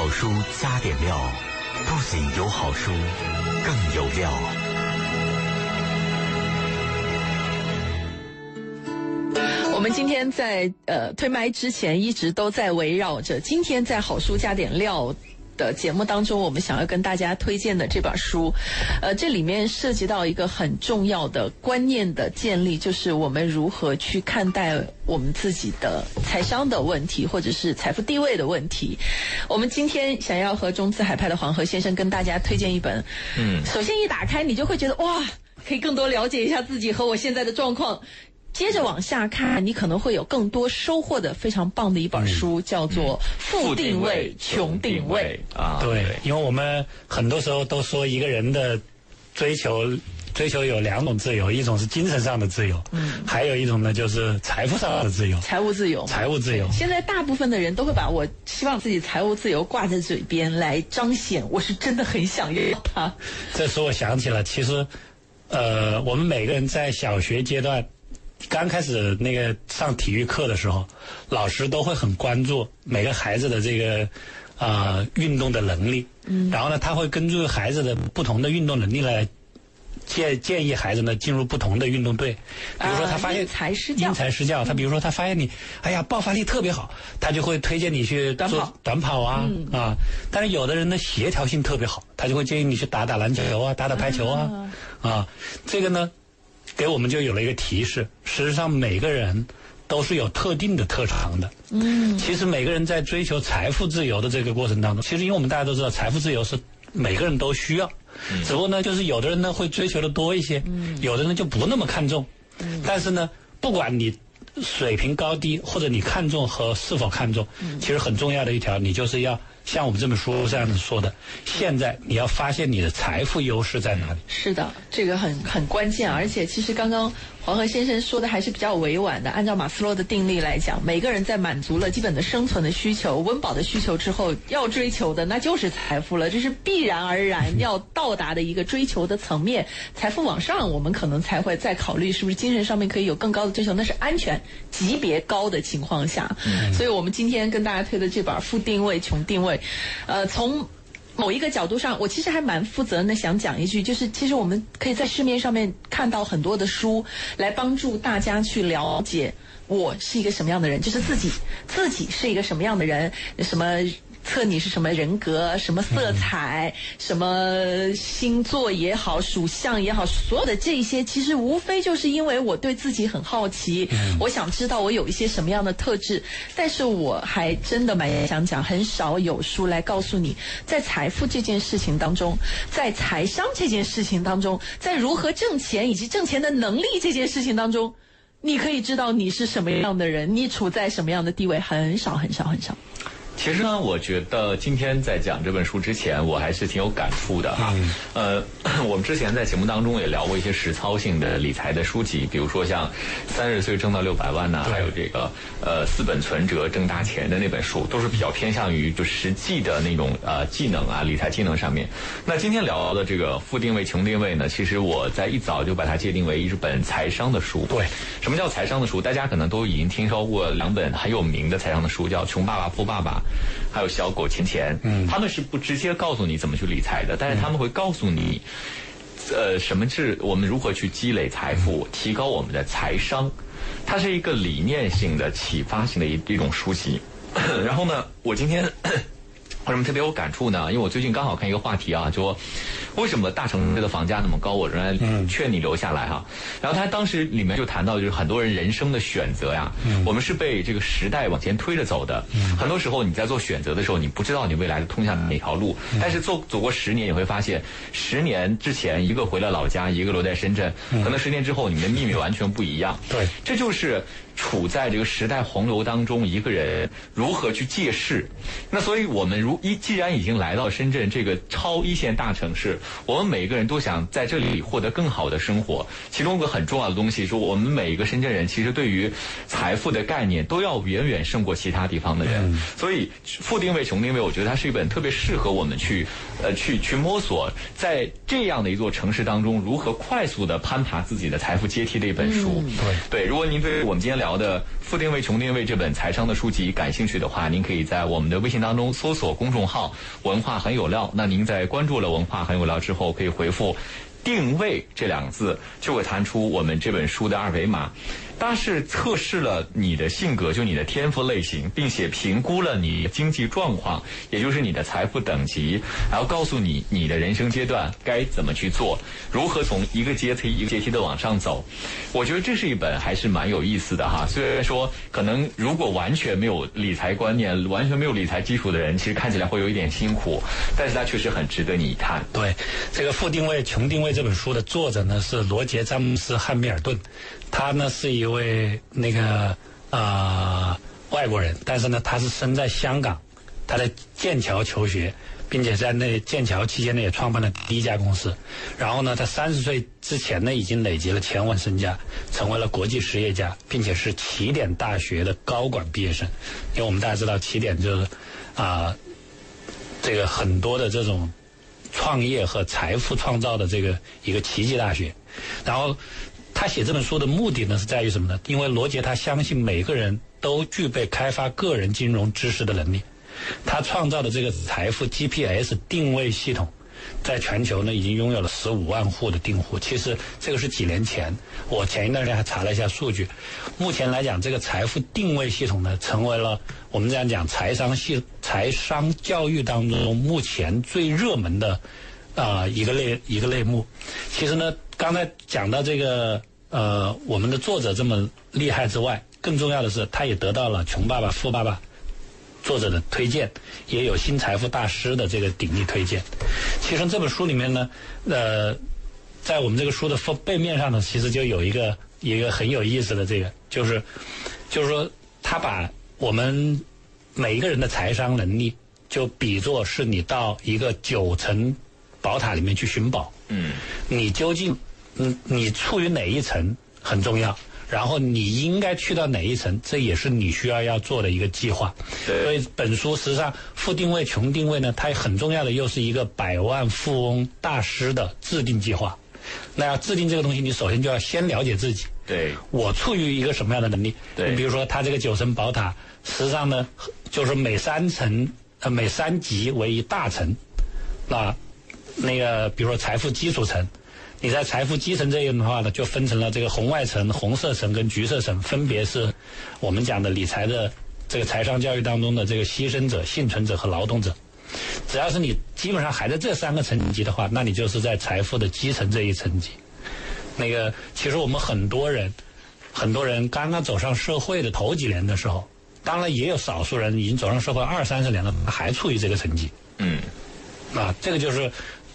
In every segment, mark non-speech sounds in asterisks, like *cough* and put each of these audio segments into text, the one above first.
好书加点料，不仅有好书，更有料。我们今天在呃推麦之前，一直都在围绕着今天在好书加点料。的节目当中，我们想要跟大家推荐的这本书，呃，这里面涉及到一个很重要的观念的建立，就是我们如何去看待我们自己的财商的问题，或者是财富地位的问题。我们今天想要和中资海派的黄河先生跟大家推荐一本，嗯，首先一打开你就会觉得哇，可以更多了解一下自己和我现在的状况。接着往下看，你可能会有更多收获的非常棒的一本书，叫做《富定位穷定位》啊。对，因为我们很多时候都说一个人的追求，追求有两种自由，一种是精神上的自由，嗯，还有一种呢就是财富上的自由，财务自由，财务自由。现在大部分的人都会把我希望自己财务自由挂在嘴边来彰显，我是真的很想要它。这使我想起了，其实，呃，我们每个人在小学阶段。刚开始那个上体育课的时候，老师都会很关注每个孩子的这个啊运动的能力。嗯。然后呢，他会根据孩子的不同的运动能力来建建议孩子呢进入不同的运动队。比如说他发现因材施教。因材施教。他比如说他发现你，哎呀，爆发力特别好，他就会推荐你去短跑短跑啊啊。但是有的人呢协调性特别好，他就会建议你去打打篮球啊，打打排球啊啊。这个呢。给我们就有了一个提示，实际上每个人都是有特定的特长的。嗯，其实每个人在追求财富自由的这个过程当中，其实因为我们大家都知道，财富自由是每个人都需要。嗯，只不过呢，就是有的人呢会追求的多一些，嗯，有的人就不那么看重。嗯，但是呢，不管你水平高低，或者你看重和是否看重，其实很重要的一条，你就是要。像我们这本书这样子说的，现在你要发现你的财富优势在哪里？是的，这个很很关键，而且其实刚刚。黄河先生说的还是比较委婉的。按照马斯洛的定律来讲，每个人在满足了基本的生存的需求、温饱的需求之后，要追求的那就是财富了，这是必然而然要到达的一个追求的层面。财富往上，我们可能才会再考虑是不是精神上面可以有更高的追求，那是安全级别高的情况下。所以我们今天跟大家推的这本《富定位穷定位》，呃，从。某一个角度上，我其实还蛮负责任的，想讲一句，就是其实我们可以在市面上面看到很多的书，来帮助大家去了解我是一个什么样的人，就是自己自己是一个什么样的人，什么。测你是什么人格、什么色彩、什么星座也好、属相也好，所有的这些，其实无非就是因为我对自己很好奇，我想知道我有一些什么样的特质。但是我还真的蛮想讲，很少有书来告诉你，在财富这件事情当中，在财商这件事情当中，在如何挣钱以及挣钱的能力这件事情当中，你可以知道你是什么样的人，你处在什么样的地位，很少很少很少。其实呢，我觉得今天在讲这本书之前，我还是挺有感触的哈。呃，*coughs* 我们之前在节目当中也聊过一些实操性的理财的书籍，比如说像《三十岁挣到六百万》呐，还有这个呃“四本存折挣大钱”的那本书，都是比较偏向于就实际的那种呃技能啊，理财技能上面。那今天聊的这个“富定位穷定位”呢，其实我在一早就把它界定为一本财商的书。对，什么叫财商的书？大家可能都已经听说过两本很有名的财商的书，叫《穷爸爸富爸爸》。还有小狗钱钱，嗯，他们是不直接告诉你怎么去理财的，但是他们会告诉你，呃，什么是我们如何去积累财富，提高我们的财商，它是一个理念性的启发性的一一种书籍。*coughs* 然后呢，我今天。为什么特别有感触呢？因为我最近刚好看一个话题啊，就说为什么大城市的房价那么高，我仍然劝你留下来哈。然后他当时里面就谈到，就是很多人人生的选择呀，我们是被这个时代往前推着走的。很多时候你在做选择的时候，你不知道你未来的通向哪条路。但是做走过十年，你会发现，十年之前一个回了老家，一个留在深圳，可能十年之后你们的命运完全不一样。对，这就是。处在这个时代洪流当中，一个人如何去借势？那所以，我们如一既然已经来到深圳这个超一线大城市，我们每个人都想在这里获得更好的生活。其中一个很重要的东西，说我们每一个深圳人其实对于财富的概念都要远远胜过其他地方的人。所以，富定位穷定位，我觉得它是一本特别适合我们去呃去去摸索，在这样的一座城市当中如何快速的攀爬自己的财富阶梯的一本书。对对，如果您对我们今天聊。聊的《富定位、穷定位》这本财商的书籍感兴趣的话，您可以在我们的微信当中搜索公众号“文化很有料”。那您在关注了“文化很有料”之后，可以回复。定位这两个字就会弹出我们这本书的二维码，它是测试了你的性格，就你的天赋类型，并且评估了你经济状况，也就是你的财富等级，然后告诉你你的人生阶段该怎么去做，如何从一个阶梯一个阶梯的往上走。我觉得这是一本还是蛮有意思的哈。虽然说可能如果完全没有理财观念、完全没有理财基础的人，其实看起来会有一点辛苦，但是它确实很值得你一看。对，这个负定位、穷定位。这本书的作者呢是罗杰·詹姆斯·汉密尔顿，他呢是一位那个啊外国人，但是呢他是生在香港，他在剑桥求学，并且在那剑桥期间呢也创办了第一家公司。然后呢，他三十岁之前呢已经累积了千万身家，成为了国际实业家，并且是起点大学的高管毕业生。因为我们大家知道，起点就是啊这个很多的这种。创业和财富创造的这个一个奇迹大学，然后他写这本书的目的呢是在于什么呢？因为罗杰他相信每个人都具备开发个人金融知识的能力，他创造的这个财富 GPS 定位系统。在全球呢，已经拥有了十五万户的订户。其实这个是几年前，我前一段时间还查了一下数据。目前来讲，这个财富定位系统呢，成为了我们这样讲财商系财商教育当中目前最热门的啊一个类一个类目。其实呢，刚才讲到这个呃，我们的作者这么厉害之外，更重要的是，他也得到了《穷爸爸富爸爸》。作者的推荐，也有新财富大师的这个鼎力推荐。其实这本书里面呢，呃，在我们这个书的封背面上呢，其实就有一个一个很有意思的这个，就是就是说，他把我们每一个人的财商能力，就比作是你到一个九层宝塔里面去寻宝。嗯。你究竟，嗯，你处于哪一层很重要。然后你应该去到哪一层，这也是你需要要做的一个计划。所以本书实际上富定位、穷定位呢，它很重要的又是一个百万富翁大师的制定计划。那要制定这个东西，你首先就要先了解自己。对，我处于一个什么样的能力？对，你比如说他这个九层宝塔，实际上呢，就是每三层呃每三级为一大层，那那个比如说财富基础层。你在财富基层这一的话呢，就分成了这个红外层、红色层跟橘色层，分别是我们讲的理财的这个财商教育当中的这个牺牲者、幸存者和劳动者。只要是你基本上还在这三个层级的话，那你就是在财富的基层这一层级。那个，其实我们很多人，很多人刚刚走上社会的头几年的时候，当然也有少数人已经走上社会二三十年了，还处于这个层级。嗯，啊，这个就是，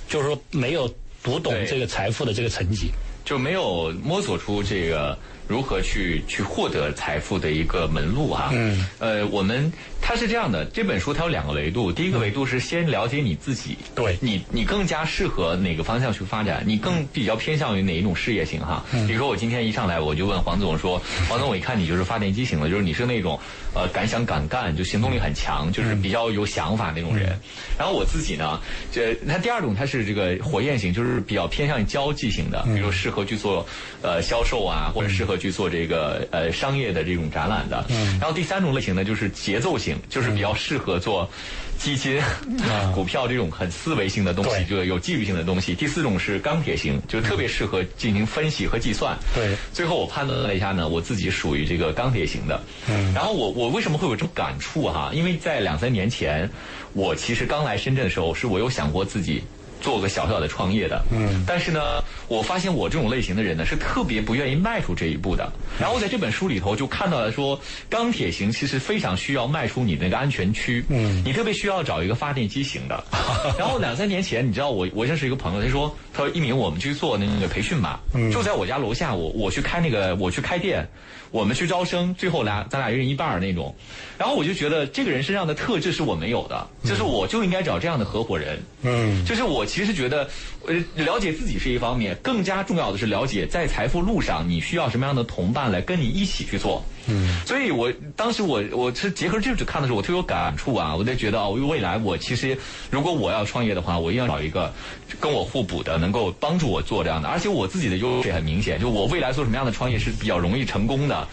就是说没有。读懂这个财富的这个层级，就没有摸索出这个。如何去去获得财富的一个门路哈？嗯，呃，我们它是这样的，这本书它有两个维度，第一个维度是先了解你自己，对你你更加适合哪个方向去发展，你更比较偏向于哪一种事业型哈？比如说我今天一上来我就问黄总说，*laughs* 黄总我一看你就是发电机型的，就是你是那种呃敢想敢干，就行动力很强，就是比较有想法那种人。然后我自己呢，这那第二种它是这个火焰型，就是比较偏向于交际型的，比如适合去做呃销售啊，或者适合。去做这个呃商业的这种展览的，然后第三种类型呢，就是节奏型，就是比较适合做基金、*laughs* 股票这种很思维性的东西，就有纪律性的东西。第四种是钢铁型，就特别适合进行分析和计算。对，最后我判断了一下呢，我自己属于这个钢铁型的。嗯，然后我我为什么会有这种感触哈？因为在两三年前，我其实刚来深圳的时候，是我有想过自己。做个小小的创业的，嗯，但是呢，我发现我这种类型的人呢，是特别不愿意迈出这一步的。然后在这本书里头就看到了说，钢铁型其实非常需要迈出你那个安全区，嗯，你特别需要找一个发电机型的。*laughs* 然后两三年前，你知道我我认识一个朋友，他说他说一鸣，我们去做那个培训吧，就在我家楼下，我我去开那个我去开店。我们去招生，最后俩咱俩一人一半那种，然后我就觉得这个人身上的特质是我没有的，就是我就应该找这样的合伙人。嗯，就是我其实觉得，呃，了解自己是一方面，更加重要的是了解在财富路上你需要什么样的同伴来跟你一起去做。嗯，所以我当时我我是结合这只看的时候，我特别有感触啊，我就觉得哦，未来我其实如果我要创业的话，我一定要找一个跟我互补的，能够帮助我做这样的，而且我自己的优势很明显，就我未来做什么样的创业是比较容易成功的。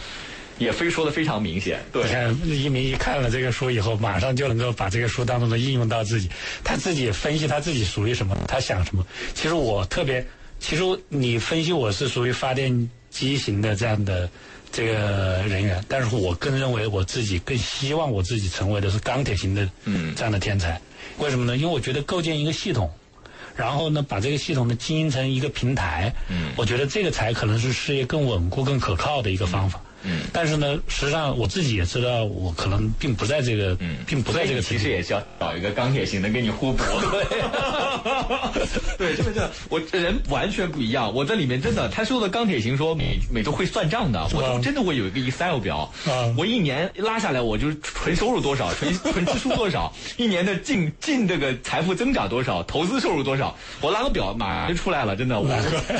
也非说的非常明显。对你，看，一鸣一看了这个书以后，马上就能够把这个书当中的应用到自己，他自己分析他自己属于什么，他想什么。其实我特别，其实你分析我是属于发电机型的这样的这个人员，但是我更认为我自己更希望我自己成为的是钢铁型的嗯这样的天才。为什么呢？因为我觉得构建一个系统。然后呢，把这个系统呢经营成一个平台，嗯我觉得这个才可能是事业更稳固、更可靠的一个方法。嗯但是呢，实际上我自己也知道，我可能并不在这个，嗯，并不在这个其实也需要找一个钢铁型的跟你互补。*laughs* *laughs* 对，真的真的，我人完全不一样。我在里面真的，他说的钢铁型说每每周会算账的，我啊就真的会有一个 Excel 表啊，我一年拉下来，我就是纯收入多少，纯纯支出多少，一年的净净这个财富增长多少，投资收入多少，我拉个表马上就出来了，真的，我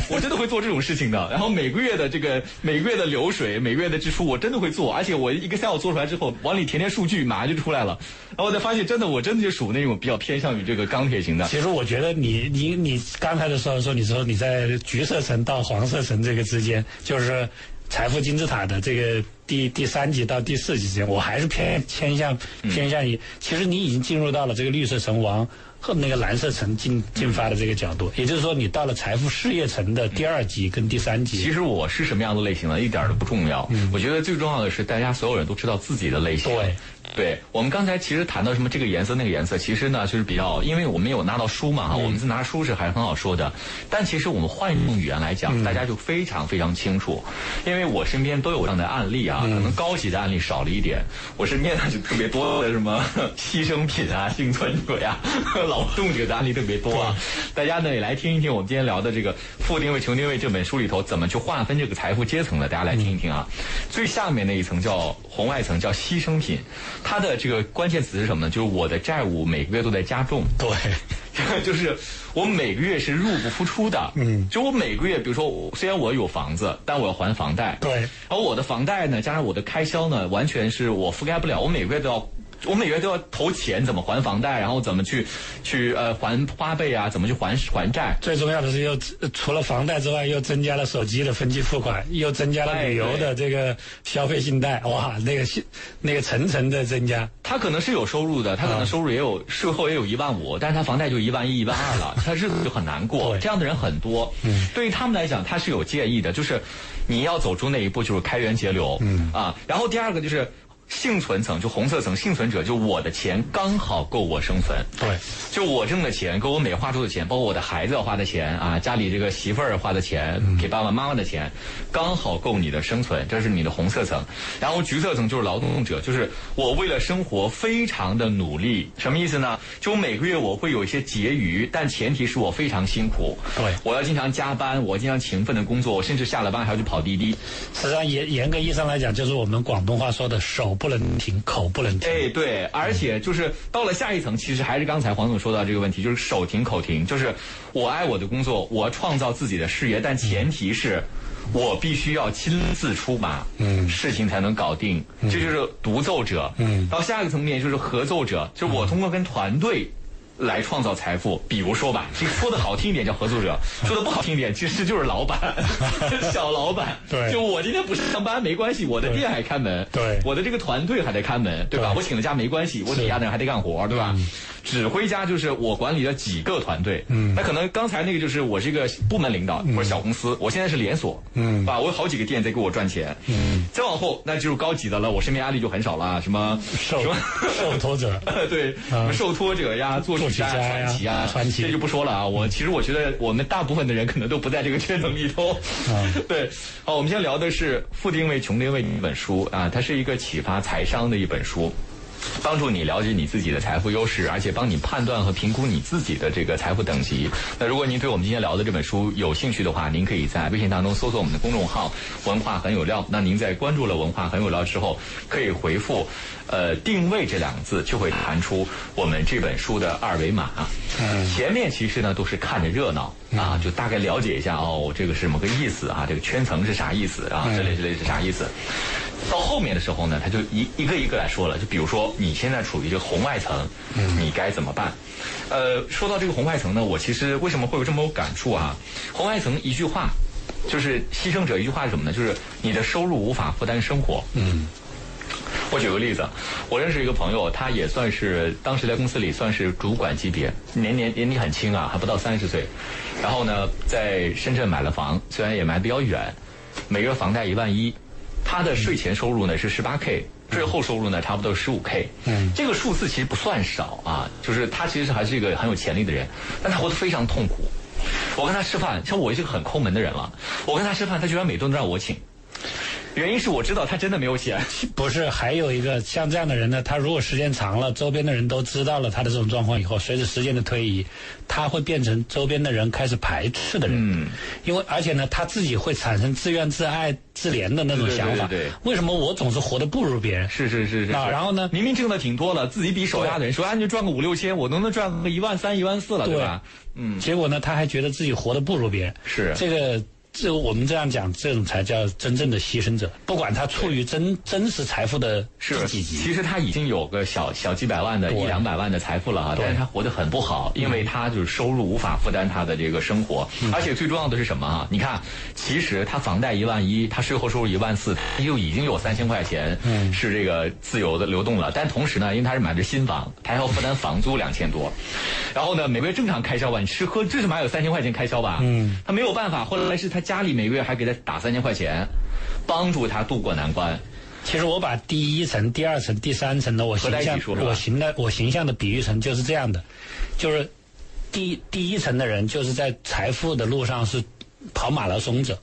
我真的会做这种事情的。然后每个月的这个每个月的流水，每个月的支出，我真的会做，而且我一个 Excel 做出来之后，往里填填数据，马上就出来了。然后我才发现，真的，我真的就属那种比较偏向于这个钢铁型的。其实我觉得你你你刚才的时候说，你说你在橘色层到黄色层这个之间，就是财富金字塔的这个第第三级到第四级之间，我还是偏偏向偏向于，其实你已经进入到了这个绿色层王和那个蓝色层进进发的这个角度，也就是说，你到了财富事业层的第二级跟第三级。其实我是什么样的类型呢？一点都不重要。我觉得最重要的是，大家所有人都知道自己的类型。对。对我们刚才其实谈到什么这个颜色那个颜色，其实呢就是比较，因为我们有拿到书嘛哈，我们是拿书是还是很好说的，但其实我们换用语言来讲，大家就非常非常清楚，因为我身边都有这样的案例啊，可能高级的案例少了一点，我身边呢就特别多的什么 *laughs* 牺牲品啊、幸存者呀、*laughs* 劳动者的案例特别多啊，大家呢也来听一听我们今天聊的这个《富定位穷定位》这本书里头怎么去划分这个财富阶层的，大家来听一听啊。最下面那一层叫红外层，叫牺牲品。它的这个关键词是什么呢？就是我的债务每个月都在加重，对，*laughs* 就是我每个月是入不敷出的。嗯就我每个月，比如说虽然我有房子，但我要还房贷。对而我的房贷呢，加上我的开销呢，完全是我覆盖不了，我每个月都要。我每个月都要投钱，怎么还房贷，然后怎么去去呃还花呗啊，怎么去还还债，最重要的是又呃除了房贷之外，又增加了手机的分期付款，又增加了旅游的这个消费信贷，哇，那个信那个层层的增加。他可能是有收入的，他可能收入也有，税后也有一万五，但是他房贷就一万一、一万二了，*laughs* 他日子就很难过。对这样的人很多。嗯，对于他们来讲，他是有建议的，就是你要走出那一步，就是开源节流。嗯啊，然后第二个就是。幸存层就红色层，幸存者就我的钱刚好够我生存，对，就我挣的钱，够我每花出的钱，包括我的孩子要花的钱啊，家里这个媳妇儿花的钱，给爸爸妈妈的钱，刚好够你的生存，这是你的红色层。然后橘色层就是劳动者，就是我为了生活非常的努力，什么意思呢？就每个月我会有一些结余，但前提是我非常辛苦，对我要经常加班，我经常勤奋的工作，我甚至下了班还要去跑滴滴。实际上严严格意义上来讲，就是我们广东话说的手不能停，口不能停。哎，对，而且就是到了下一层，其实还是刚才黄总说到这个问题，就是手停口停，就是我爱我的工作，我创造自己的事业，但前提是。我必须要亲自出马，嗯事情才能搞定，这就是独奏者。嗯到下一个层面就是合奏者，就是我通过跟团队。来创造财富，比如说吧，这个说的好听一点叫合作者，*laughs* 说的不好听一点，其实就是老板，*laughs* 小老板。对就我今天不上班没关系，我的店还开门，对我的这个团队还在开门，对吧？对我请了假没关系，我底下的人还得干活，对吧？指挥家就是我管理了几个团队，嗯那可能刚才那个就是我是一个部门领导或者小公司，我现在是连锁，嗯吧？我有好几个店在给我赚钱，嗯，再往后那就是高级的了，我身边压力就很少了，什么受什么 *laughs* 受托者。*laughs* 对，什么受托者呀、作曲家传奇啊，传奇这就不说了啊。我其实我觉得我们大部分的人可能都不在这个圈层里头。嗯 *laughs* 对，好，我们先聊的是《富定位穷定位》一本书啊，它是一个启发财商的一本书。帮助你了解你自己的财富优势，而且帮你判断和评估你自己的这个财富等级。那如果您对我们今天聊的这本书有兴趣的话，您可以在微信当中搜索我们的公众号“文化很有料”。那您在关注了“文化很有料”之后，可以回复“呃定位”这两个字，就会弹出我们这本书的二维码。嗯前面其实呢都是看着热闹啊，就大概了解一下哦，这个是什么个意思啊？这个圈层是啥意思啊？嗯这类这类是啥意思？到后面的时候呢，他就一一个一个来说了。就比如说你现在处于这个红外层，你该怎么办？呃，说到这个红外层呢，我其实为什么会有这么有感触啊？红外层一句话，就是牺牲者一句话是什么呢？就是你的收入无法负担生活。嗯我举个例子，我认识一个朋友，他也算是当时在公司里算是主管级别，年年年纪很轻啊，还不到三十岁。然后呢，在深圳买了房，虽然也买比较远，每月房贷一万一，他的税前收入呢是十八 k，税后收入呢差不多十五 k。嗯这个数字其实不算少啊，就是他其实还是一个很有潜力的人，但他活得非常痛苦。我跟他吃饭，像我是个很抠门的人了，我跟他吃饭，他居然每顿都让我请。原因是我知道他真的没有钱。*laughs* 不是，还有一个像这样的人呢，他如果时间长了，周边的人都知道了他的这种状况以后，随着时间的推移，他会变成周边的人开始排斥的人。嗯，因为而且呢，他自己会产生自怨自艾、自怜的那种想法。对对为什么我总是活得不如别人？是是是是。是啊然后呢明明挣的挺多了，自己比手下的人说，啊，你就赚个五六千，我能不能赚个一万三、一万四了，对吧？嗯，结果呢，他还觉得自己活得不如别人。是这个。这我们这样讲，这种才叫真正的牺牲者。不管他处于真真实财富的是几级，其实他已经有个小小几百万的、一两百万的财富了哈，对。但是他活得很不好，因为他就是收入无法负担他的这个生活，嗯。而且最重要的是什么啊？你看，其实他房贷一万一，他税后收入一万四，他就已经有三千块钱嗯。是这个自由的流动了。但同时呢，因为他是买的新房，他还要负担房租两千多，然后呢，每个月正常开销吧，你吃喝最起码有三千块钱开销吧，嗯，他没有办法，后来是他家里每个月还给他打三千块钱，帮助他渡过难关。其实我把第一层、第二层、第三层的我形象我形的我形象的比喻成就是这样的，就是第第一层的人就是在财富的路上是跑马拉松者，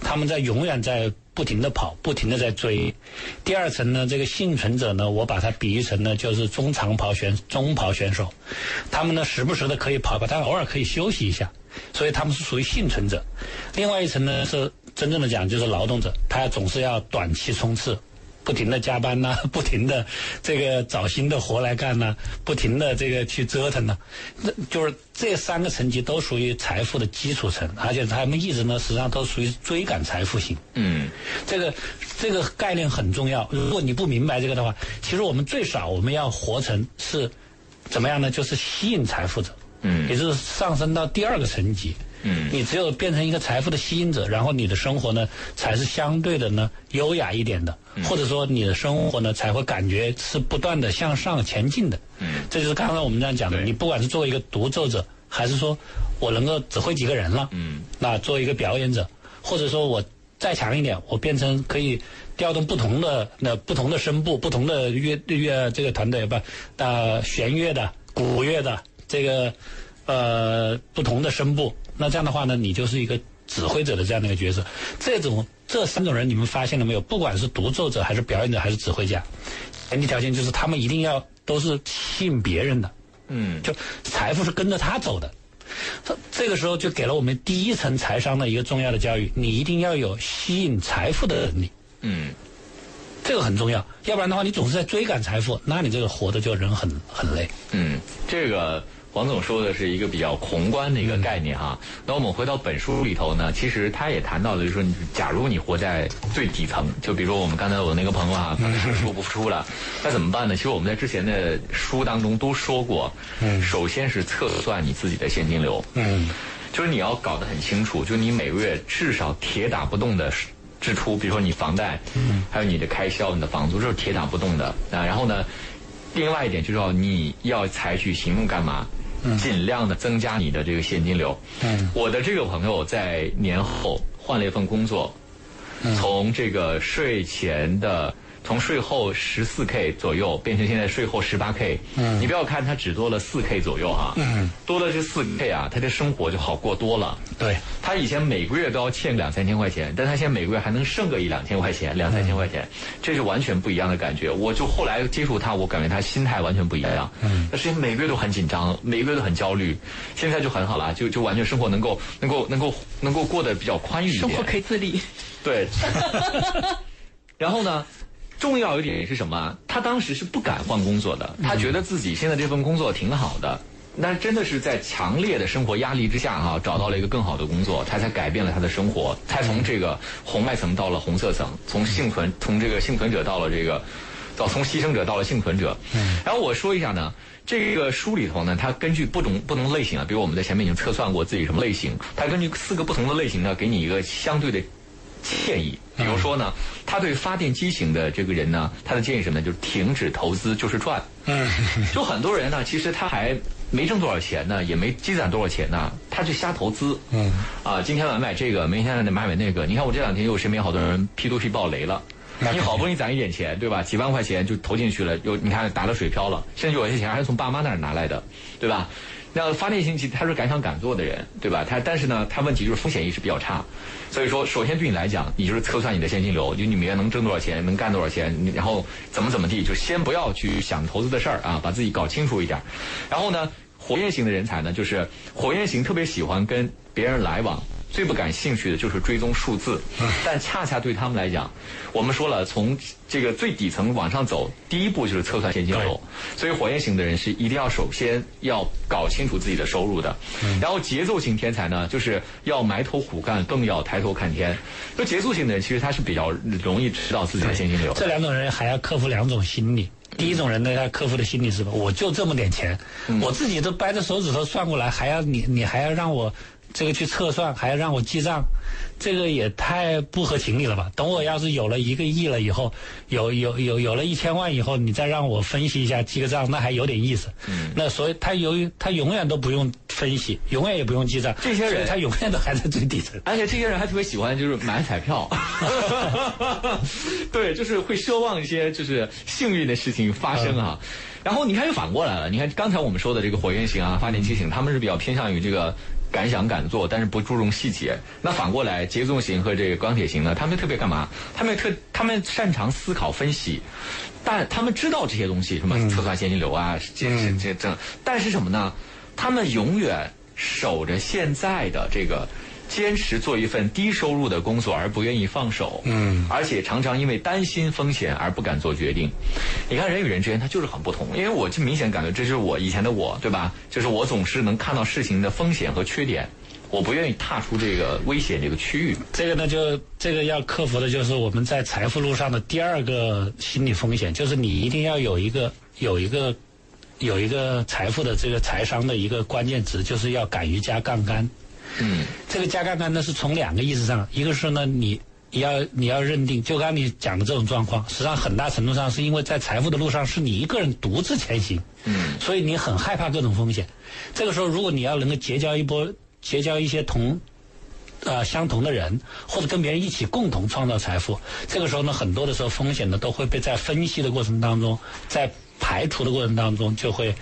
他们在永远在不停的跑，不停的在追。第二层呢，这个幸存者呢，我把它比喻成呢就是中长跑选中跑选手，他们呢时不时的可以跑跑，但偶尔可以休息一下，所以他们是属于幸存者。另外一层呢是真正的讲就是劳动者，他总是要短期冲刺。不停的加班呐、*laughs* 不停的这个找新的活来干呐、不停的这个去折腾呐、那就是这三个层级都属于财富的基础层，而且他们一直呢实际上都属于追赶财富型。嗯，这个这个概念很重要。如果你不明白这个的话，其实我们最少我们要活成是怎么样呢？就是吸引财富者，嗯也就是上升到第二个层级。嗯你只有变成一个财富的吸引者，然后你的生活呢才是相对的呢优雅一点的，嗯或者说你的生活呢才会感觉是不断的向上前进的。嗯，这就是刚才我们这样讲的，你不管是作为一个独奏者，还是说我能够指挥几个人了，嗯，那作为一个表演者，或者说我再强一点，我变成可以调动不同的那不同的声部、不同的乐乐这个团队不呃弦乐的、鼓乐的这个呃不同的声部，那这样的话呢，你就是一个指挥者的这样的一个角色。这种这三种人，你们发现了没有？不管是独奏者还是表演者还是指挥家，前提条件就是他们一定要都是吸引别人的。嗯，就财富是跟着他走的。这这个时候就给了我们第一层财商的一个重要的教育，你一定要有吸引财富的能力，嗯，这个很重要。要不然的话，你总是在追赶财富，那你这个活的就人很很累。嗯，这个黄总说的是一个比较宏观的一个概念哈。那我们回到本书里头呢，其实他也谈到了，就是说，假如你活在最底层，就比如说我们刚才我那个朋友啊，说不出了，那怎么办呢？其实我们在之前的书当中都说过，嗯首先是测算你自己的现金流，嗯就是你要搞得很清楚，就你每个月至少铁打不动的支出，比如说你房贷，嗯，还有你的开销、你的房租，这是铁打不动的啊。然后呢，另外一点就是要你要采取行动干嘛？尽量的增加你的这个现金流。嗯，我的这个朋友在年后换了一份工作，从这个税前的。从税后十四 k 左右变成现在税后十八 k，嗯，你不要看他只多了四 k 左右哈，嗯，多了这四 k 啊，他的生活就好过多了。对，他以前每个月都要欠两三千块钱，但他现在每个月还能剩个一两千块钱，两三千块钱，这是完全不一样的感觉。我就后来接触他，我感觉他心态完全不一样。嗯，他之前每个月都很紧张，每个月都很焦虑，现在就很好了，就就完全生活能够能够能够能够过得比较宽裕一点。生活可以自理。对。*laughs* 然后呢，重要一点是什么？他当时是不敢换工作的，他觉得自己现在这份工作挺好的。那真的是在强烈的生活压力之下哈、找到了一个更好的工作，他才改变了他的生活，才从这个红外层到了红色层，从幸存从这个幸存者到了这个到从牺牲者到了幸存者。嗯，然后我说一下呢，这个书里头呢，它根据不同不同类型啊，比如我们在前面已经测算过自己什么类型，它根据四个不同的类型呢，给你一个相对的建议。比如说呢，他对发电机型的这个人呢，他的建议什么呢？就是停止投资就是赚。嗯，*laughs* 就很多人呢，其实他还没挣多少钱呢，也没积攒多少钱呢，他就瞎投资。嗯，啊，今天买买这个，明天买买那个。你看我这两天又身边好多人 P to P 爆雷了。你好不容易攒一点钱，对吧？几万块钱就投进去了，又你看打了水漂了。甚至有些钱还是从爸妈那儿拿来的，对吧？那发电型其实他是敢想敢做的人，对吧？他但是呢，他问题就是风险意识比较差。所以说，首先对你来讲，你就是测算你的现金流，就你每月能挣多少钱，能干多少钱，然后怎么怎么地，就先不要去想投资的事儿啊，把自己搞清楚一点。然后呢，火焰型的人才呢，就是火焰型特别喜欢跟别人来往。最不感兴趣的就是追踪数字，但恰恰对他们来讲，我们说了，从这个最底层往上走，第一步就是测算现金流。所以火焰型的人是一定要首先要搞清楚自己的收入的。然后节奏型天才呢，就是要埋头苦干，更要抬头看天。就节奏型的人，其实他是比较容易知道自己的现金流。这两种人还要克服两种心理。第一种人呢，要克服的心理是什么？我就这么点钱，我自己都掰着手指头算过来，还要你你还要让我。这个去测算还要让我记账，这个也太不合情理了吧？等我要是有了一个亿了以后，有有有有了一千万以后，你再让我分析一下记个账，那还有点意思。嗯。那所以他由于他永远都不用分析，永远也不用记账。这些人他永远都还在最底层。而且这些人还特别喜欢就是买彩票。*laughs* 对，就是会奢望一些就是幸运的事情发生啊。然后你看又反过来了，你看刚才我们说的这个火焰型啊、发电机型，他们是比较偏向于这个。敢想敢做，但是不注重细节。那反过来，节奏型和这个钢铁型呢？他们特别干嘛？他们特他们擅长思考分析，但他们知道这些东西，什么测算现金流啊，这这这这。但是什么呢？他们永远守着现在的这个。坚持做一份低收入的工作而不愿意放手，嗯，而且常常因为担心风险而不敢做决定。你看人与人之间他就是很不同，因为我就明显感觉这是我以前的我，对吧？就是我总是能看到事情的风险和缺点，我不愿意踏出这个危险这个区域。这个呢，就这个要克服的就是我们在财富路上的第二个心理风险，就是你一定要有一个有一个有一个财富的这个财商的一个关键值，就是要敢于加杠杆。嗯，这个加杠杆呢是从两个意思上，一个是呢你你要你要认定，就刚你讲的这种状况，实际上很大程度上是因为在财富的路上是你一个人独自前行，嗯，所以你很害怕各种风险。这个时候，如果你要能够结交一波结交一些同呃相同的人，或者跟别人一起共同创造财富，这个时候呢，很多的时候风险呢都会被在分析的过程当中，在排除的过程当中就会。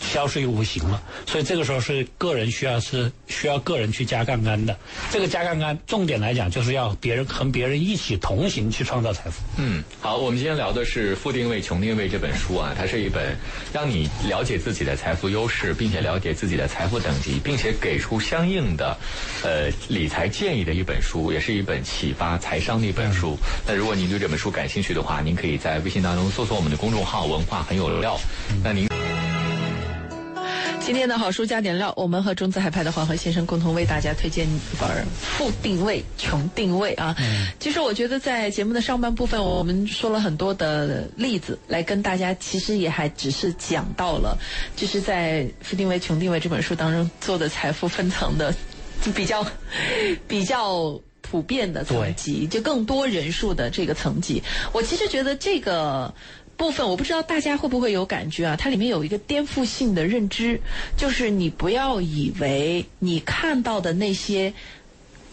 消失于无形了，所以这个时候是个人需要是需要个人去加杠杆的。这个加杠杆重点来讲，就是要别人和别人一起同行去创造财富。嗯，好，我们今天聊的是《富定位穷定位》这本书啊，它是一本让你了解自己的财富优势，并且了解自己的财富等级，并且给出相应的呃理财建议的一本书，也是一本启发财商的一本书。那如果您对这本书感兴趣的话，您可以在微信当中搜索我们的公众号“文化很有料”。那您。今天的好书加点料，我们和中资海派的黄河先生共同为大家推荐一本《富定位穷定位》啊。其实我觉得在节目的上半部分，我们说了很多的例子来跟大家，其实也还只是讲到了，就是在《富定位穷定位》这本书当中做的财富分层的 *laughs* 比较比较普遍的层级，就更多人数的这个层级。我其实觉得这个。部分我不知道大家会不会有感觉啊？它里面有一个颠覆性的认知，就是你不要以为你看到的那些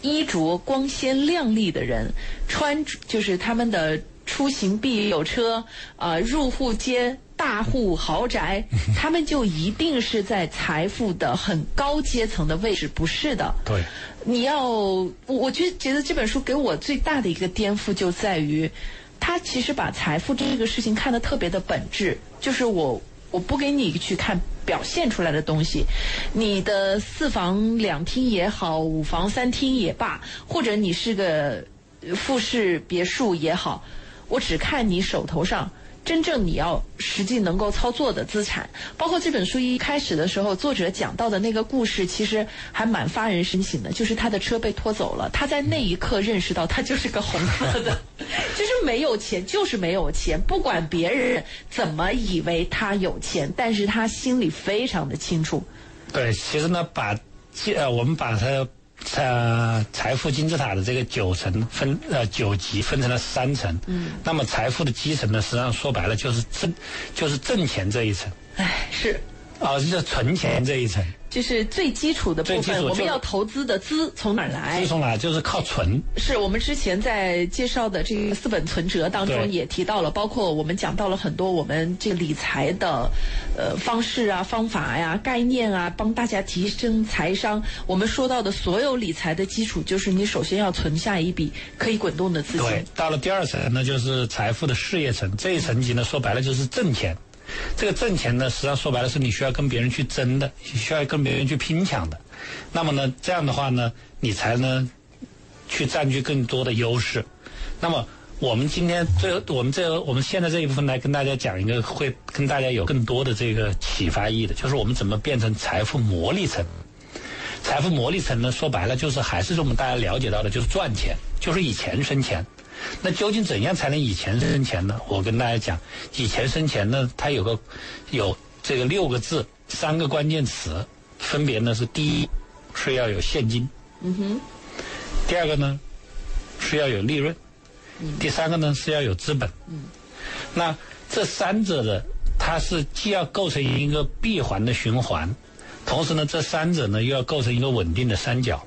衣着光鲜亮丽的人，穿就是他们的出行必有车，啊，入户皆大户豪宅，*laughs* 他们就一定是在财富的很高阶层的位置，不是的。对，你要，我我觉觉得这本书给我最大的一个颠覆就在于。他其实把财富这个事情看得特别的本质，就是我我不给你去看表现出来的东西，你的四房两厅也好，五房三厅也罢，或者你是个复式别墅也好，我只看你手头上真正你要实际能够操作的资产。包括这本书一开始的时候，作者讲到的那个故事，其实还蛮发人深省的，就是他的车被拖走了，他在那一刻认识到他就是个红色的，*laughs* 就是没有钱，就是没有钱，不管别人怎么以为他有钱，但是他心里非常的清楚。对，其实呢，把呃，我们把它呃财富金字塔的这个九层分呃九级分成了三层。嗯。那么财富的基层呢，实际上说白了就是挣就是挣钱这一层。哎，是。啊，就是存钱这一层。就是最基础的部分，我们要投资的资从哪儿来？资从哪？就是靠存。是我们之前在介绍的这个四本存折当中也提到了，包括我们讲到了很多我们这个理财的呃方式啊、方法呀、概念啊，帮大家提升财商。我们说到的所有理财的基础，就是你首先要存下一笔可以滚动的资金。对，到了第二层，那就是财富的事业层。这一层级呢，说白了就是挣钱。这个挣钱呢，实际上说白了是你需要跟别人去争的，需要跟别人去拼抢的。那么呢，这样的话呢，你才能去占据更多的优势。那么我们今天最我们这我们现在这一部分来跟大家讲一个会跟大家有更多的这个启发意义的，就是我们怎么变成财富魔力层。财富魔力层呢，说白了就是还是我们大家了解到的，就是赚钱，就是以钱生钱。那究竟怎样才能以钱生钱呢？我跟大家讲，以钱生钱呢，它有个有这个六个字，三个关键词，分别呢是第一是要有现金，嗯哼，第二个呢是要有利润，嗯，第三个呢是要有资本，嗯，那这三者的它是既要构成一个闭环的循环，同时呢这三者呢又要构成一个稳定的三角。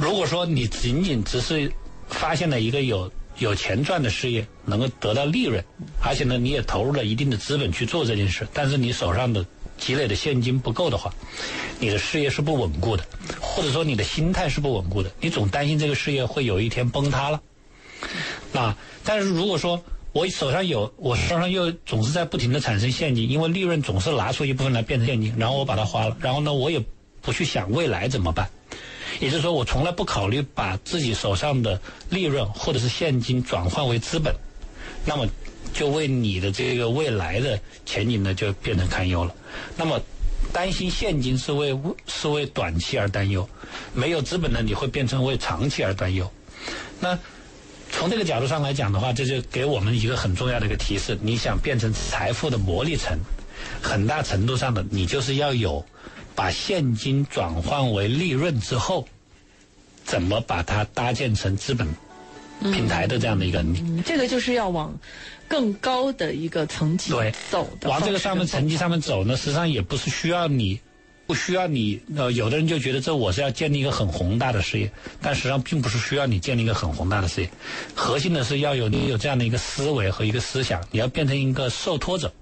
如果说你仅仅只是发现了一个有有钱赚的事业能够得到利润，而且呢，你也投入了一定的资本去做这件事，但是你手上的积累的现金不够的话，你的事业是不稳固的，或者说你的心态是不稳固的，你总担心这个事业会有一天崩塌了。啊，但是如果说我手上有，我手上又总是在不停的产生现金，因为利润总是拿出一部分来变成现金，然后我把它花了，然后呢，我也不去想未来怎么办。也就是说，我从来不考虑把自己手上的利润或者是现金转换为资本，那么就为你的这个未来的前景呢就变成堪忧了。那么担心现金是为是为短期而担忧，没有资本呢你会变成为长期而担忧。那从这个角度上来讲的话，这就给我们一个很重要的一个提示：你想变成财富的魔力层，很大程度上的你就是要有。把现金转换为利润之后，怎么把它搭建成资本平台的这样的一个？这个就是要往更高的一个层级走的。往这个上面层级上面走呢，实际上也不是需要你，不需要你。呃，有的人就觉得这我是要建立一个很宏大的事业，但实际上并不是需要你建立一个很宏大的事业。核心的是要有你有这样的一个思维和一个思想，你要变成一个受托者。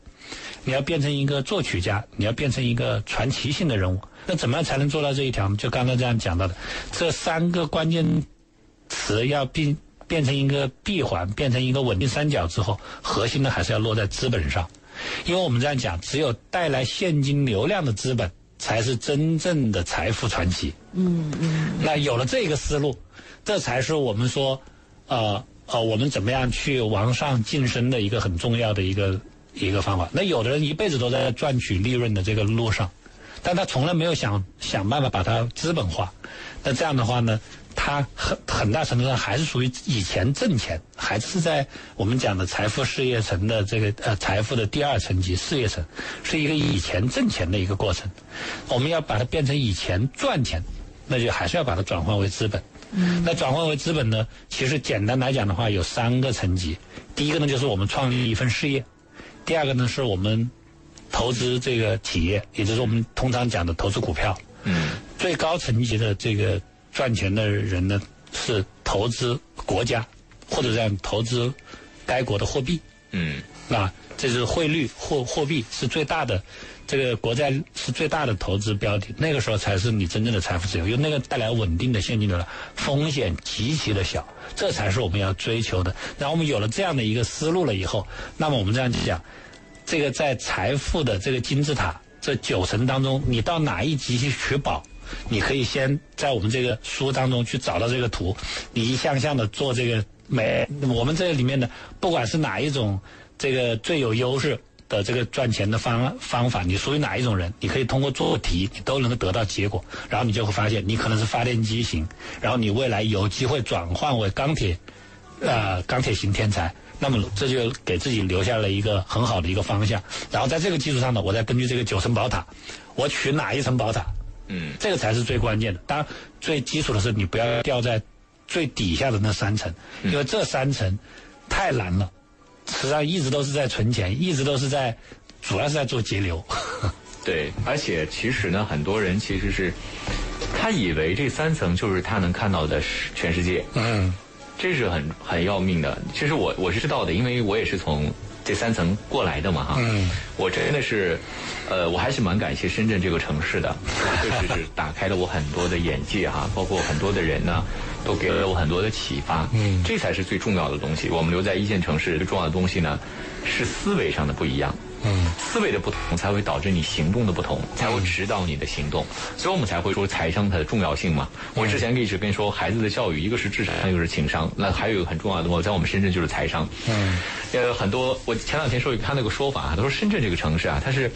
你要变成一个作曲家，你要变成一个传奇性的人物，那怎么样才能做到这一条？就刚才这样讲到的，这三个关键词要变变成一个闭环，变成一个稳定三角之后，核心呢还是要落在资本上，因为我们这样讲，只有带来现金流量的资本，才是真正的财富传奇。嗯嗯。那有了这个思路，这才是我们说，呃呃，我们怎么样去往上晋升的一个很重要的一个。一个方法，那有的人一辈子都在赚取利润的这个路上，但他从来没有想想办法把它资本化。那这样的话呢，他很很大程度上还是属于以前挣钱，还是在我们讲的财富事业层的这个呃财富的第二层级事业层，是一个以前挣钱的一个过程。我们要把它变成以前赚钱，那就还是要把它转换为资本。嗯。那转换为资本呢，其实简单来讲的话，有三个层级。第一个呢，就是我们创立一份事业。第二个呢，是我们投资这个企业，也就是我们通常讲的投资股票。嗯。最高层级的这个赚钱的人呢，是投资国家，或者样投资该国的货币。嗯。那，这是汇率货货币是最大的，这个国债是最大的投资标的。那个时候才是你真正的财富自由，因为那个带来稳定的现金流了，风险极其的小。这才是我们要追求的。然后我们有了这样的一个思路了以后，那么我们这样去讲，这个在财富的这个金字塔这九层当中，你到哪一级去取宝？你可以先在我们这个书当中去找到这个图，你一项项的做这个每我们这里面的，不管是哪一种这个最有优势的这个赚钱的方方法，你属于哪一种人？你可以通过做题，你都能够得到结果，然后你就会发现你可能是发电机型，然后你未来有机会转换为钢铁，呃，钢铁型天才。那么这就给自己留下了一个很好的一个方向。然后在这个基础上呢，我再根据这个九层宝塔，我取哪一层宝塔？嗯，这个才是最关键的。当然，最基础的是你不要掉在最底下的那三层，因为这三层太难了。实际上一直都是在存钱，一直都是在，主要是在做节流。*laughs* 对，而且其实呢，很多人其实是他以为这三层就是他能看到的世全世界。嗯，这是很很要命的。其实我我是知道的，因为我也是从这三层过来的嘛哈。嗯，我真的是，呃，我还是蛮感谢深圳这个城市的，确实是打开了我很多的眼界哈，包括很多的人呢，都给了我很多的启发。嗯这才是最重要的东西。我们留在一线城市最重要的东西呢，是思维上的不一样。嗯，思维的不同才会导致你行动的不同，才会指导你的行动，所以我们才会说财商它的重要性嘛。我之前一直跟你说，孩子的教育一个是智商，一个是情商，那还有一个很重要的，我在我们深圳就是财商。嗯，呃，很多我前两天说他那个说法啊，他说深圳这个城市啊，它是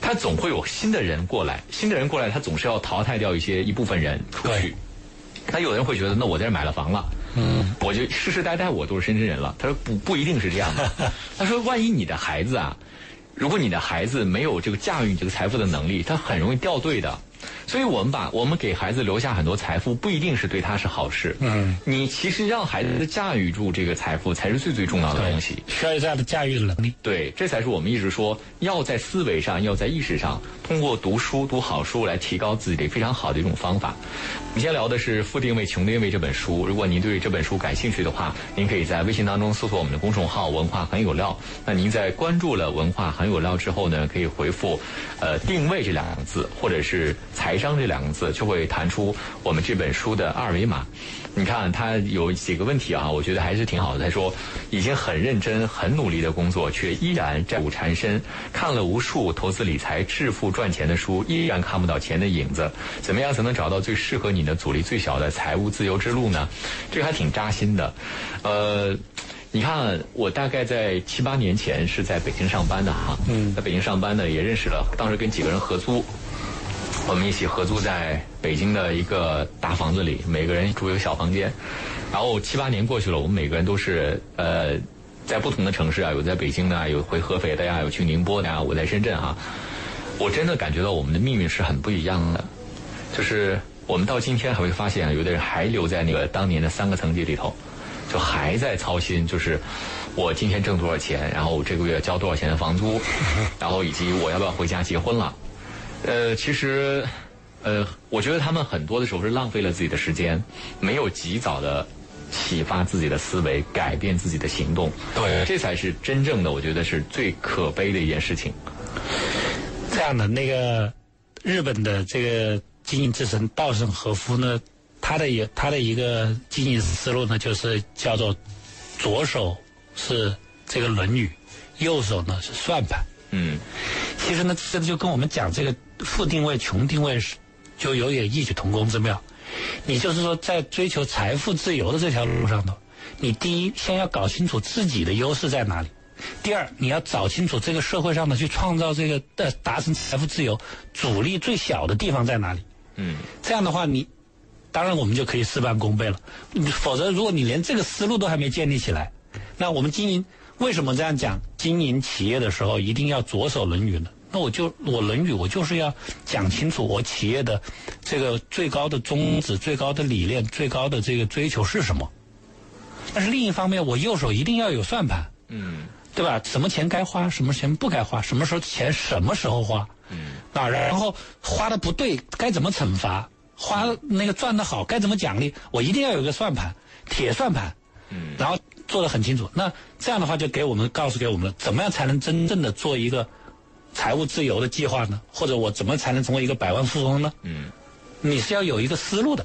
它总会有新的人过来，新的人过来，他总是要淘汰掉一些一部分人出去对。那有的人会觉得，那我在这买了房了，嗯，我就世世代代我都是深圳人了。他说不不一定是这样的，*laughs* 他说万一你的孩子啊，如果你的孩子没有这个驾驭你这个财富的能力，他很容易掉队的。所以我们把我们给孩子留下很多财富，不一定是对他是好事。嗯，你其实让孩子驾驭住这个财富，才是最最重要的东西。需要有这样的驾驭的能力。对，这才是我们一直说要在思维上，要在意识上，通过读书、读好书来提高自己的非常好的一种方法。我们今天聊的是《富定位、穷定位》这本书。如果您对这本书感兴趣的话，您可以在微信当中搜索我们的公众号“文化很有料”。那您在关注了“文化很有料”之后呢，可以回复“呃定位”这两个字，或者是“财商”这两个字，就会弹出我们这本书的二维码。你看他有几个问题啊，我觉得还是挺好的。他说，已经很认真、很努力的工作，却依然债务缠身；看了无数投资理财、致富赚钱的书，依然看不到钱的影子。怎么样才能找到最适合你的、阻力最小的财务自由之路呢？这个还挺扎心的。呃，你看，我大概在七八年前是在北京上班的哈，嗯在北京上班呢，也认识了，当时跟几个人合租。我们一起合租在北京的一个大房子里，每个人住一个小房间。然后七八年过去了，我们每个人都是呃，在不同的城市啊，有在北京的，有回合肥的呀，有去宁波的呀，我在深圳啊。我真的感觉到我们的命运是很不一样的，就是我们到今天还会发现，有的人还留在那个当年的三个层级里头，就还在操心，就是我今天挣多少钱，然后我这个月交多少钱的房租，然后以及我要不要回家结婚了。呃，其实，呃，我觉得他们很多的时候是浪费了自己的时间，没有及早的启发自己的思维，改变自己的行动。对这才是真正的，我觉得是最可悲的一件事情。这样的那个日本的这个经营之神稻盛和夫呢，他的也他的一个经营思路呢，就是叫做左手是这个《论语》，右手呢是算盘。嗯其实呢，这就跟我们讲这个富定位、穷定位是就有点异曲同工之妙。你就是说，在追求财富自由的这条路上头，你第一先要搞清楚自己的优势在哪里；第二，你要找清楚这个社会上的去创造这个的达成财富自由阻力最小的地方在哪里。嗯这样的话，你当然我们就可以事半功倍了。否则，如果你连这个思路都还没建立起来，那我们经营为什么这样讲？经营企业的时候一定要着手《论语》呢？那我就我《论语》，我就是要讲清楚我企业的这个最高的宗旨、最高的理念、最高的这个追求是什么。但是另一方面，我右手一定要有算盘，嗯对吧？什么钱该花，什么钱不该花，什么时候钱什么时候花，嗯啊，然后花的不对该怎么惩罚，花那个赚的好该怎么奖励，我一定要有个算盘，铁算盘，嗯然后做的很清楚。那这样的话，就给我们告诉给我们了，怎么样才能真正的做一个财务自由的计划呢？或者我怎么才能成为一个百万富翁呢？嗯你是要有一个思路的，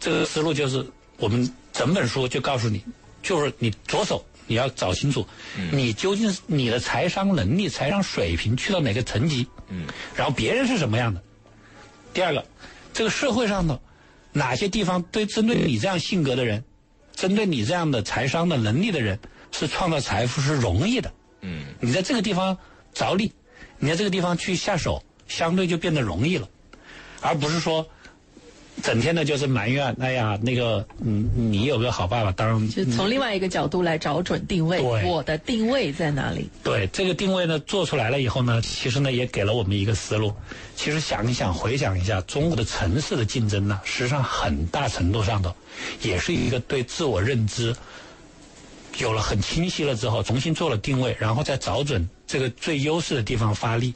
这个思路就是我们整本书就告诉你，就是你左手你要找清楚，你究竟是你的财商能力、财商水平去到哪个层级，嗯然后别人是什么样的。第二个，这个社会上的哪些地方对针对你这样性格的人，针对你这样的财商的能力的人，是创造财富是容易的。嗯，你在这个地方着力，你在这个地方去下手，相对就变得容易了，而不是说整天的就是埋怨，哎呀，那个，嗯，你有个好爸爸，当然就从另外一个角度来找准定位，我的定位在哪里？对这个定位呢做出来了以后呢，其实呢也给了我们一个思路。其实想一想，回想一下，中国的城市的竞争呢，实际上很大程度上的也是一个对自我认知有了很清晰了之后，重新做了定位，然后再找准这个最优势的地方发力。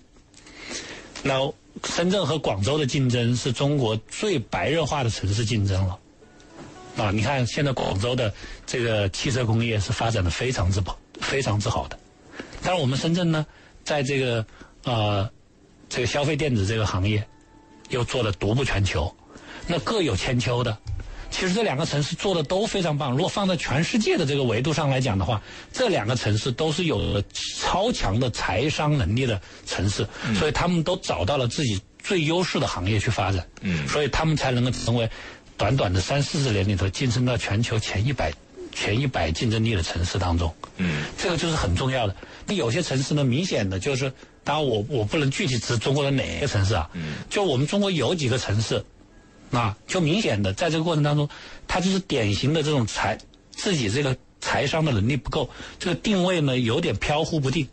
那深圳和广州的竞争是中国最白热化的城市竞争了。啊，你看现在广州的这个汽车工业是发展的非常之好、非常之好的。但是我们深圳呢，在这个呃这个消费电子这个行业，又做的独步全球，那各有千秋的。其实这两个城市做的都非常棒。如果放在全世界的这个维度上来讲的话，这两个城市都是有了超强的财商能力的城市，所以他们都找到了自己最优势的行业去发展。嗯所以他们才能够成为短短的三四十年里头晋升到全球前一百前一百竞争力的城市当中。嗯这个就是很重要的。那有些城市呢，明显的就是，当然我我不能具体指中国的哪个城市啊，嗯就我们中国有几个城市，啊，就明显的在这个过程当中，他就是典型的这种财自己这个财商的能力不够，这个定位呢有点飘忽不定。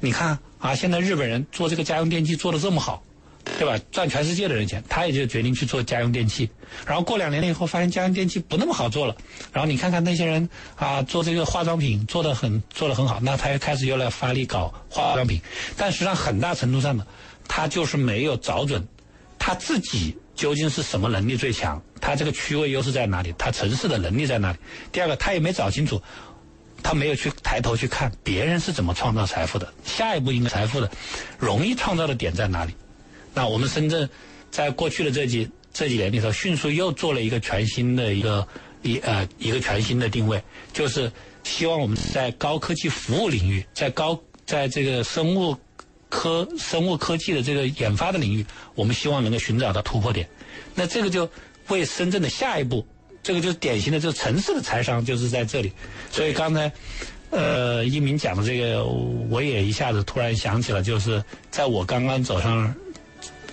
你看啊，现在日本人做这个家用电器做的这么好。对吧？赚全世界的人钱，他也就决定去做家用电器。然后过两年了以后，发现家用电器不那么好做了。然后你看看那些人啊，做这个化妆品做的很做的很好，那他又开始又来发力搞化妆品。但实际上很大程度上呢，他就是没有找准他自己究竟是什么能力最强，他这个区位优势在哪里，他城市的能力在哪里。第二个，他也没找清楚。他没有去抬头去看别人是怎么创造财富的，下一步应该财富的容易创造的点在哪里？那我们深圳在过去的这几这几年里头，迅速又做了一个全新的一个一呃一个全新的定位，就是希望我们在高科技服务领域，在高在这个生物科生物科技的这个研发的领域，我们希望能够寻找到突破点。那这个就为深圳的下一步，这个就是典型的这个城市的财商就是在这里。所以刚才。呃，一鸣讲的这个，我也一下子突然想起了，就是在我刚刚走上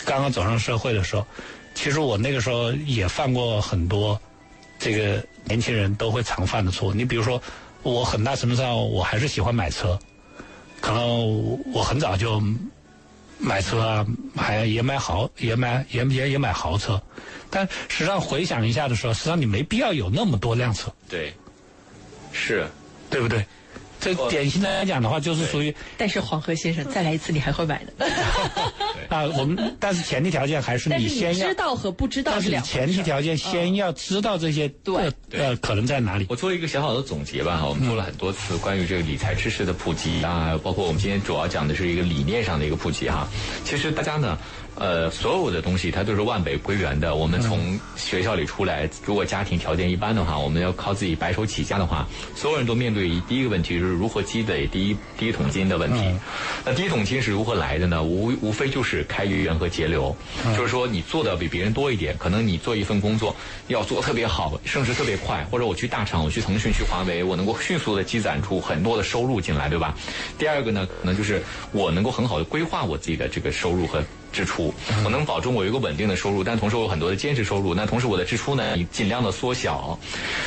刚刚走上社会的时候，其实我那个时候也犯过很多这个年轻人都会常犯的错。你比如说，我很大程度上我还是喜欢买车，可能我很早就买车啊，买也买豪也买也也也买豪车，但实际上回想一下的时候，实际上你没必要有那么多辆车，对，是。对不对？这典型的来讲的话，就是属于但是黄河先生再来一次，你还会买的。*laughs* 啊，我们但是前提条件还是你先要知，道和不知道但是前提条件先要知道这些对呃呃可能在哪里。我做一个小小的总结吧哈，我们做了很多次关于这个理财知识的普及啊，包括我们今天主要讲的是一个理念上的一个普及哈。其实大家呢，呃，所有的东西它都是万北归元的。我们从学校里出来，如果家庭条件一般的话，我们要靠自己白手起家的话，所有人都面对第一个问题就是如何积累第一 *laughs* 第一桶金的问题。那第一桶金是如何来的呢？无无非就是开源和节流，就是说你做的比别人多一点，可能你做一份工作要做特别好，升职特别快，或者我去大厂，我去腾讯、去华为，我能够迅速的积攒出很多的收入进来，对吧？第二个呢，可能就是我能够很好的规划我自己的这个收入和。支出，我能保证我有一个稳定的收入，但同时我有很多的兼职收入。那同时我的支出呢，尽量的缩小。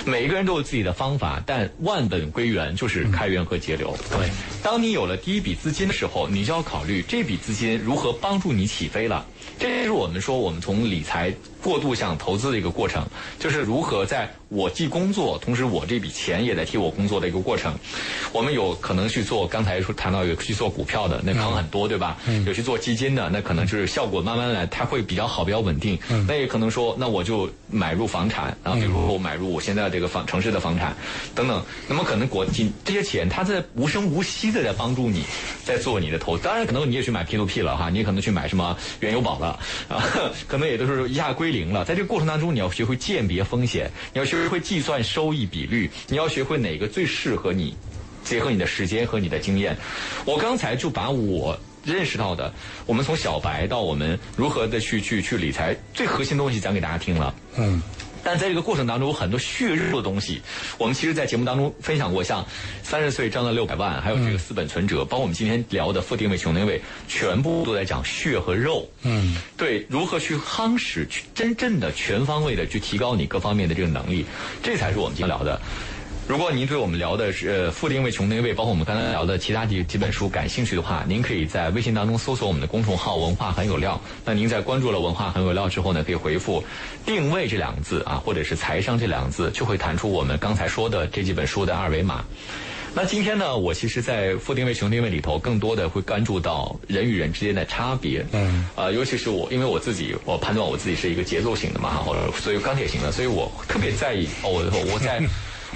每一个人都有自己的方法，但万本归源就是开源和节流。对，当你有了第一笔资金的时候，你就要考虑这笔资金如何帮助你起飞了。这是我们说我们从理财过度向投资的一个过程，就是如何在我既工作，同时我这笔钱也在替我工作的一个过程。我们有可能去做，刚才说谈到有去做股票的，那坑很多，对吧？有去做基金的，那可能就是效果慢慢来，它会比较好，比较稳定。那也可能说，那我就买入房产，然后比如说我买入我现在这个房城市的房产等等，那么可能国金这些钱，它在无声无息的在帮助你，在做你的投资。当然，可能你也去买 P to P 了哈，你也可能去买什么原油好了啊，*laughs* 可能也都是一下归零了。在这个过程当中，你要学会鉴别风险，你要学会计算收益比率，你要学会哪个最适合你。结合你的时间和你的经验，我刚才就把我认识到的，我们从小白到我们如何的去去去理财，最核心的东西讲给大家听了。嗯，但在这个过程当中，有很多血肉的东西。我们其实，在节目当中分享过，像三十岁挣了六百万，还有这个四本存折，包括我们今天聊的副定位、穷定位，全部都在讲血和肉。嗯，对，如何去夯实，去真正的全方位的去提高你各方面的这个能力，这才是我们今天聊的。如果您对我们聊的是呃负定位、穷定位，包括我们刚才聊的其他几几本书感兴趣的话，您可以在微信当中搜索我们的公众号“文化很有料”。那您在关注了“文化很有料”之后呢，可以回复“定位”这两个字啊，或者是“财商”这两个字，就会弹出我们刚才说的这几本书的二维码。那今天呢，我其实，在负定位、穷定位里头，更多的会关注到人与人之间的差别。嗯，呃，尤其是我，因为我自己，我判断我自己是一个节奏型的嘛，或者所以钢铁型的，所以我特别在意哦，我我在。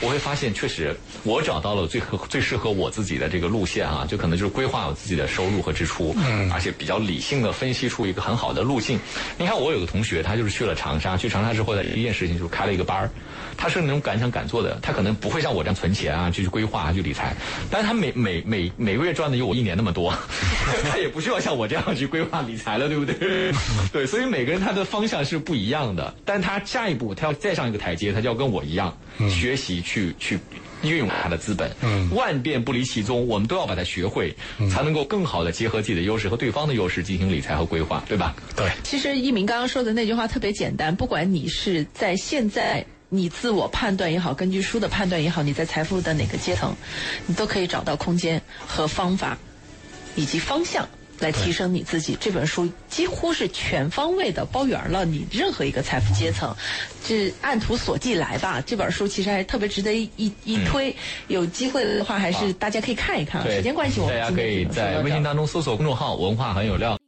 我会发现，确实，我找到了最合最适合我自己的这个路线啊，就可能就是规划我自己的收入和支出，嗯，而且比较理性的分析出一个很好的路径。你看，我有个同学，他就是去了长沙，去长沙之后的一件事情就是开了一个班儿，他是那种敢想敢做的，他可能不会像我这样存钱啊，去规划去理财，但是他每每每每个月赚的有我一年那么多，*laughs* 他也不需要像我这样去规划理财了，对不对？*laughs* 对，所以每个人他的方向是不一样的，但他下一步他要再上一个台阶，他就要跟我一样学习。去去去运用它的资本，嗯，万变不离其宗，我们都要把它学会，才能够更好的结合自己的优势和对方的优势进行理财和规划，对吧？对。其实一鸣刚刚说的那句话特别简单，不管你是在现在你自我判断也好，根据书的判断也好，你在财富的哪个阶层，你都可以找到空间和方法以及方向。来提升你自己，这本书几乎是全方位的包圆了你任何一个财富阶层，这按图索骥来吧。这本书其实还特别值得一一推，有机会的话还是大家可以看一看。时间关系，我们大家可以在微信当中搜索公众号“文化很有料”。